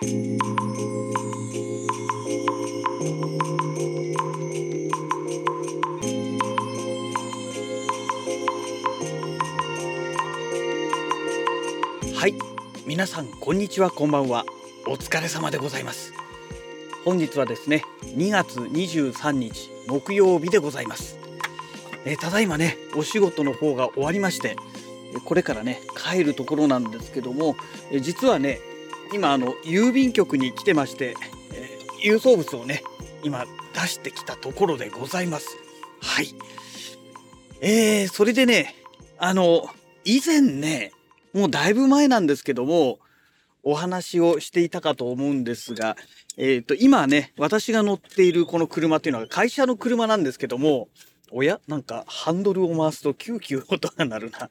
はい。皆さんこんにちはこんばんは。お疲れ様でございます。本日はですね2月23日木曜日でございます。えーただいまねお仕事の方が終わりましてえこれからね帰るところなんですけどもえ実はね今あの郵便局に来てまして、えー郵送物をね今出してきたところでございますはいえー、それでねあの以前ねもうだいぶ前なんですけども、お話をしていたかと思うんですが、えっ、と、今ね、私が乗っているこの車っていうのは会社の車なんですけども、おやなんかハンドルを回すとキューキュー音が鳴るな。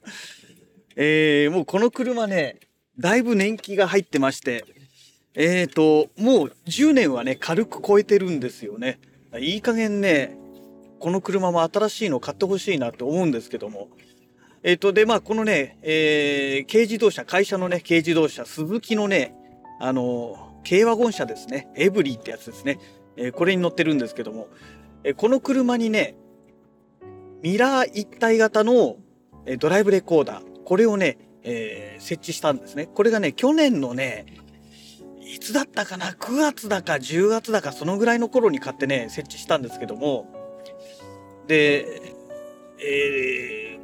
えー、もうこの車ね、だいぶ年季が入ってまして、えっ、と、もう10年はね、軽く超えてるんですよね。いい加減ね、この車も新しいの買ってほしいなって思うんですけども、えっ、と、で、まあ、このね、えー軽自動車、会社のね、軽自動車、スズキのね、あの、軽ワゴン車ですね、エブリーってやつですね、えーこれに乗ってるんですけども、えーこの車にね、ミラー一体型の、えドライブレコーダー、これをね、えー設置したんですね。これがね、去年のね、いつだったかな ?9 月だか10月だか、そのぐらいの頃に買ってね、設置したんですけども、で、えー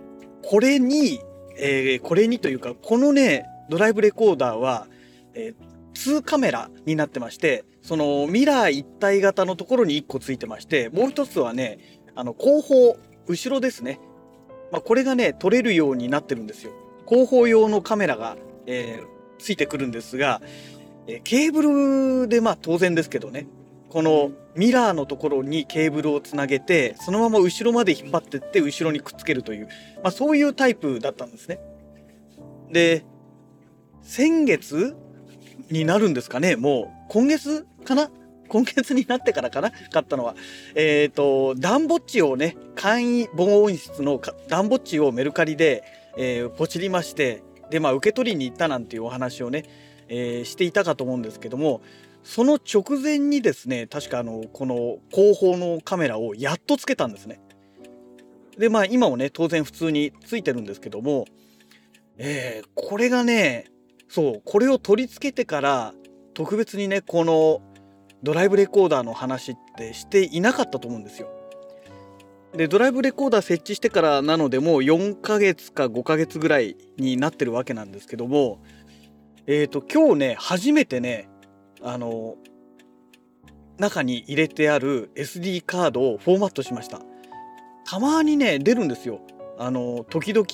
これに、えーこれにというか、このね、ドライブレコーダーは、えー、2カメラになってまして、そのミラー一体型のところに1個ついてまして、もう一つはね、あの、後方、後ろですね。まあ、これがね、撮れるようになってるんですよ。後方用のカメラが、えーついてくるんですが、えーケーブルで、まあ当然ですけどね、このミラーのところにケーブルをつなげて、そのまま後ろまで引っ張ってって後ろにくっつけるという、まあそういうタイプだったんですね。で、先月になるんですかね、もう今月かな？今月になってからかな？買ったのは。えっ、と、ダンボッチをね、簡易防音室のダンボッチをメルカリで、えーポチりまして、で、まあ受け取りに行ったなんていうお話をね、えーしていたかと思うんですけども、その直前にですね、確かあの、この後方のカメラをやっとつけたんですね。で、まあ今もね、当然普通についてるんですけども、えーこれがね、そう、これを取り付けてから、特別にね、このドライブレコーダーの話ってしていなかったと思うんですよ。で、ドライブレコーダー設置してからなので、もう4ヶ月か5ヶ月ぐらいになってるわけなんですけども、えっ、と、今日ね、初めてね、あの、中に入れてある SD カードをフォーマットしました。たまにね、出るんですよ。あの、時々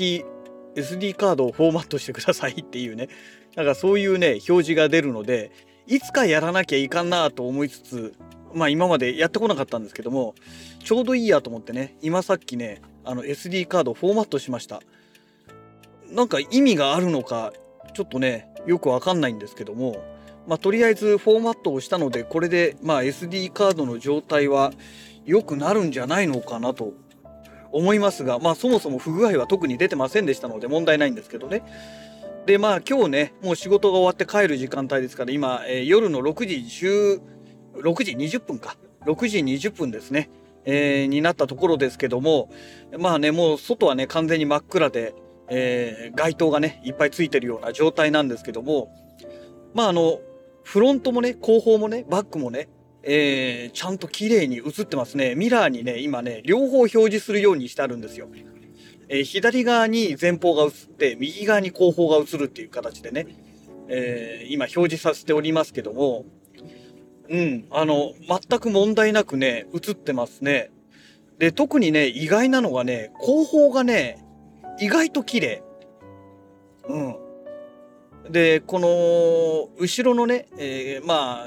SD カードをフォーマットしてくださいっていうね。なんかそういうね、表示が出るので、いつかやらなきゃいかんなと思いつつ、まあ今までやってこなかったんですけども、ちょうどいいやと思ってね、今さっきね、あの SD カードフォーマットしました。なんか意味があるのか、ちょっとね、よくわかんないんですけども、まあとりあえずフォーマットをしたので、これでまあ SD カードの状態は良くなるんじゃないのかなと思いますが、まあそもそも不具合は特に出てませんでしたので問題ないんですけどね。でまあ今日ね、もう仕事が終わって帰る時間帯ですから、今、えー夜の6時10、6時20分か。6時20分ですね。えーになったところですけども、まあね、もう外はね、完全に真っ暗で、えー街灯がね、いっぱいついてるような状態なんですけども、まああの、フロントもね、後方もね、バックもね、えーちゃんと綺麗に映ってますね。ミラーにね、今ね、両方表示するようにしてあるんですよ。えー左側に前方が映って、右側に後方が映るっていう形でね、えー今表示させておりますけども、うん、あの、全く問題なくね、映ってますね。で、特にね、意外なのがね、後方がね、意外と綺麗。うん。で、この、後ろのね、えーまあ、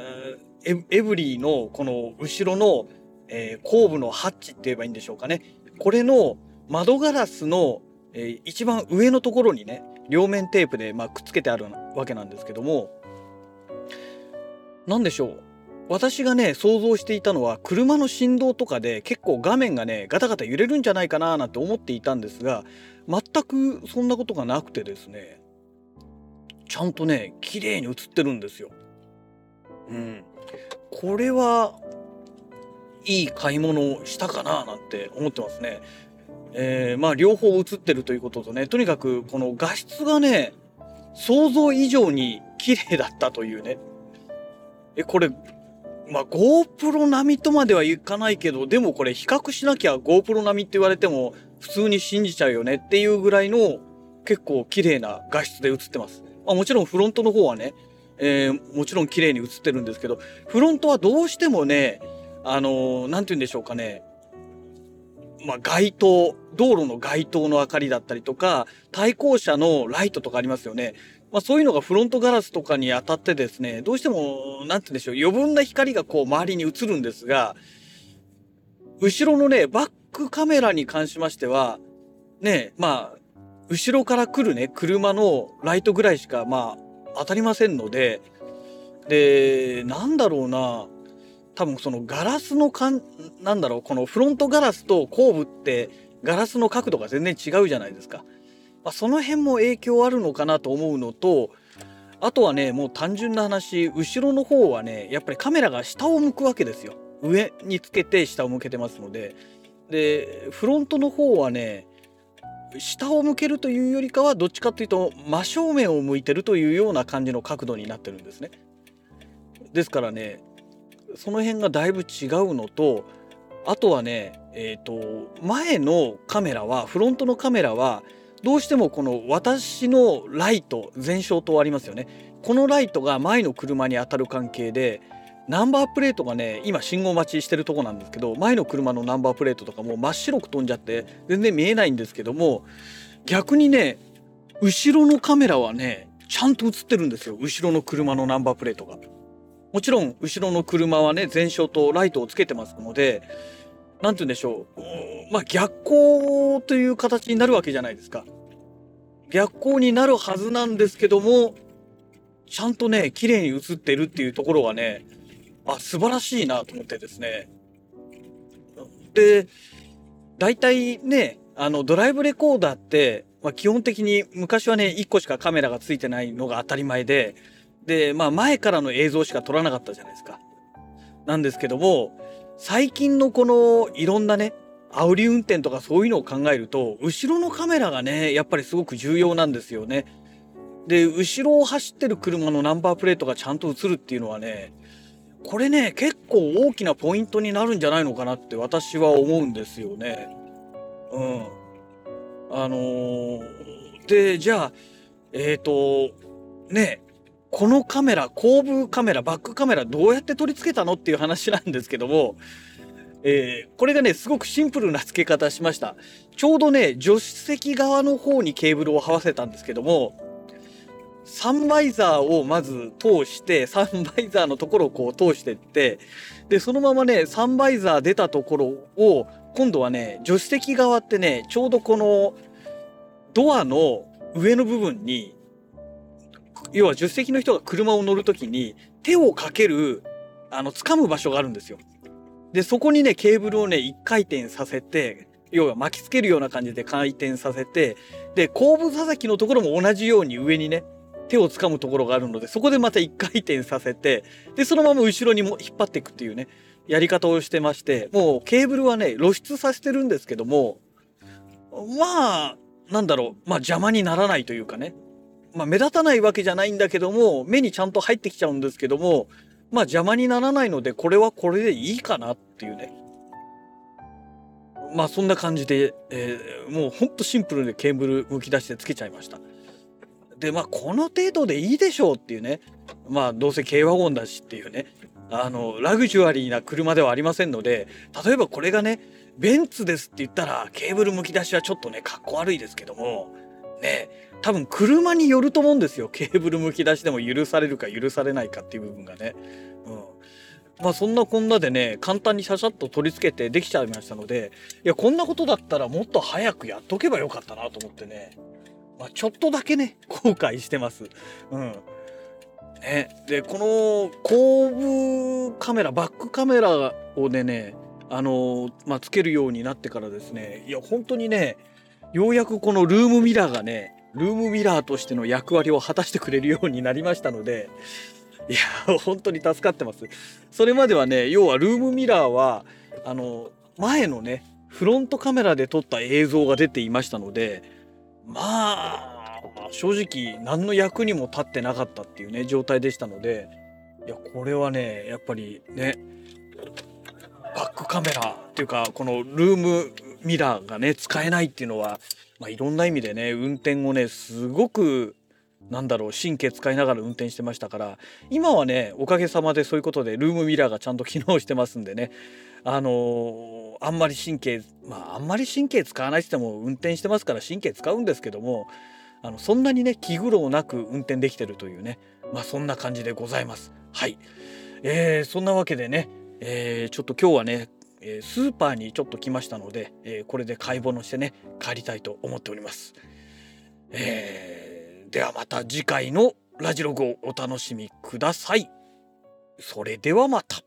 エブリーの、この後ろの、えー後部のハッチって言えばいいんでしょうかね。これの窓ガラスの、えー一番上のところにね、両面テープで、まあ、くっつけてあるわけなんですけども、なんでしょう？私がね、想像していたのは、車の振動とかで結構画面がね、ガタガタ揺れるんじゃないかななんて思っていたんですが、全くそんなことがなくてですね、ちゃんとね、綺麗に映ってるんですよ。うん。これはいい買い物をしたかななんて思ってますね。えー、まあ両方映ってるということとね、とにかくこの画質がね、想像以上に綺麗だったというね。え、これ、まあ GoPro 並みとまではいかないけど、でもこれ比較しなきゃ GoPro 並みって言われても普通に信じちゃうよねっていうぐらいの結構綺麗な画質で映ってます。まあもちろんフロントの方はね、えー、もちろん綺麗に映ってるんですけど、フロントはどうしてもね、あのー、なんて言うんでしょうかね、まあ、街灯、道路の街灯の明かりだったりとか、対向車のライトとかありますよね。まあ、そういうのがフロントガラスとかに当たってですね、どうしても、なんて言うんでしょう、余分な光がこう周りに映るんですが、後ろのね、バックカメラに関しましては、ね、まあ、後ろから来るね、車のライトぐらいしか、まあ、当たりませんので、で、なんだろうな、多分そのガラスのかん、なんだろう、このフロントガラスと後部ってガラスの角度が全然違うじゃないですか。まあ、その辺も影響あるのかなと思うのと、あとはね、もう単純な話、後ろの方はね、やっぱりカメラが下を向くわけですよ。上につけて下を向けてますので。で、フロントの方はね、下を向けるというよりかはどっちかというと真正面を向いてるというような感じの角度になってるんですね。ですからねその辺がだいぶ違うのとあとはねえっ、ー、と前のカメラはフロントのカメラはどうしてもこの私のライト前照灯ありますよねこのライトが前の車に当たる関係でナンバープレートがね今信号待ちしてるとこなんですけど前の車のナンバープレートとかも真っ白く飛んじゃって全然見えないんですけども逆にね後ろのカメラはねちゃんと映ってるんですよ後ろの車のナンバープレートが。もちろん後ろの車はね前照とライトをつけてますので何て言うんでしょうまあ逆光という形になるわけじゃないですか。逆光になるはずなんですけどもちゃんとね綺麗に映ってるっていうところがねあ素晴らしいなと思ってですね。で大体ねあのドライブレコーダーって、まあ、基本的に昔はね1個しかカメラがついてないのが当たり前でで、まあ前からの映像しか撮らなかったじゃないですか。なんですけども、最近のこのいろんなね、煽り運転とかそういうのを考えると、後ろのカメラがね、やっぱりすごく重要なんですよね。で、後ろを走ってる車のナンバープレートがちゃんと映るっていうのはね、これね、結構大きなポイントになるんじゃないのかなって私は思うんですよね。うん。あのー、で、じゃあ、えっ、ー、と、ね、このカメラ、後部カメラ、バックカメラどうやって取り付けたのっていう話なんですけども、えー、これがね、すごくシンプルな付け方しました。ちょうどね、助手席側の方にケーブルを這わせたんですけども、サンバイザーをまず通して、サンバイザーのところをこう通してって、で、そのままね、サンバイザー出たところを、今度はね、助手席側ってね、ちょうどこのドアの上の部分に要は助手席の人が車を乗るときに手をかける、あの、掴む場所があるんですよ。で、そこにね、ケーブルをね、一回転させて、要は巻きつけるような感じで回転させて、で、後部座席のところも同じように上にね、手を掴むところがあるので、そこでまた一回転させて、で、そのまま後ろにも引っ張っていくっていうね、やり方をしてまして、もうケーブルはね、露出させてるんですけども、まあ、なんだろう、まあ邪魔にならないというかね、まあ、目立たないわけじゃないんだけども、目にちゃんと入ってきちゃうんですけども、まあ邪魔にならないので、これはこれでいいかなっていうね。まあそんな感じで、えー、もうほんとシンプルでケーブルむき出してつけちゃいました。で、まあこの程度でいいでしょうっていうね。まあどうせ軽ワゴンだしっていうね。あの、ラグジュアリーな車ではありませんので、例えばこれがね、ベンツですって言ったら、ケーブルむき出しはちょっとね、かっこ悪いですけども、ね、多分車によると思うんですよ。ケーブルむき出しでも許されるか許されないかっていう部分がね。うん。まあそんなこんなでね、簡単にシャシャッと取り付けてできちゃいましたので、いや、こんなことだったらもっと早くやっとけばよかったなと思ってね。まあちょっとだけね、後悔してます。うん。ね、で、この後部カメラ、バックカメラをでね、あのまあ、つけるようになってからですね、いや、本当にね、ようやくこのルームミラーがね、ルームミラーとしての役割を果たしてくれるようになりましたので、いや本当に助かってます。それまではね要はルームミラーはあの前のねフロントカメラで撮った映像が出ていましたのでまあ正直何の役にも立ってなかったっていうね状態でしたのでいやこれはねやっぱりねバックカメラっていうかこのルームミラーがね使えないっていうのは、まあ、いろんな意味でね運転をねすごくなんだろう神経使いながら運転してましたから今はねおかげさまでそういうことでルームミラーがちゃんと機能してますんでねあのー、あんまり神経まああんまり神経使わないって言っても運転してますから神経使うんですけどもあのそんなにね気苦労なく運転できてるというねまあそんな感じでございます。はい、えー、そんなわけでね、えー、ちょっと今日はねえスーパーにちょっと来ましたので、えこれで買い物してね帰りたいと思っております。えー、ではまた次回のラジログをお楽しみください。それではまた。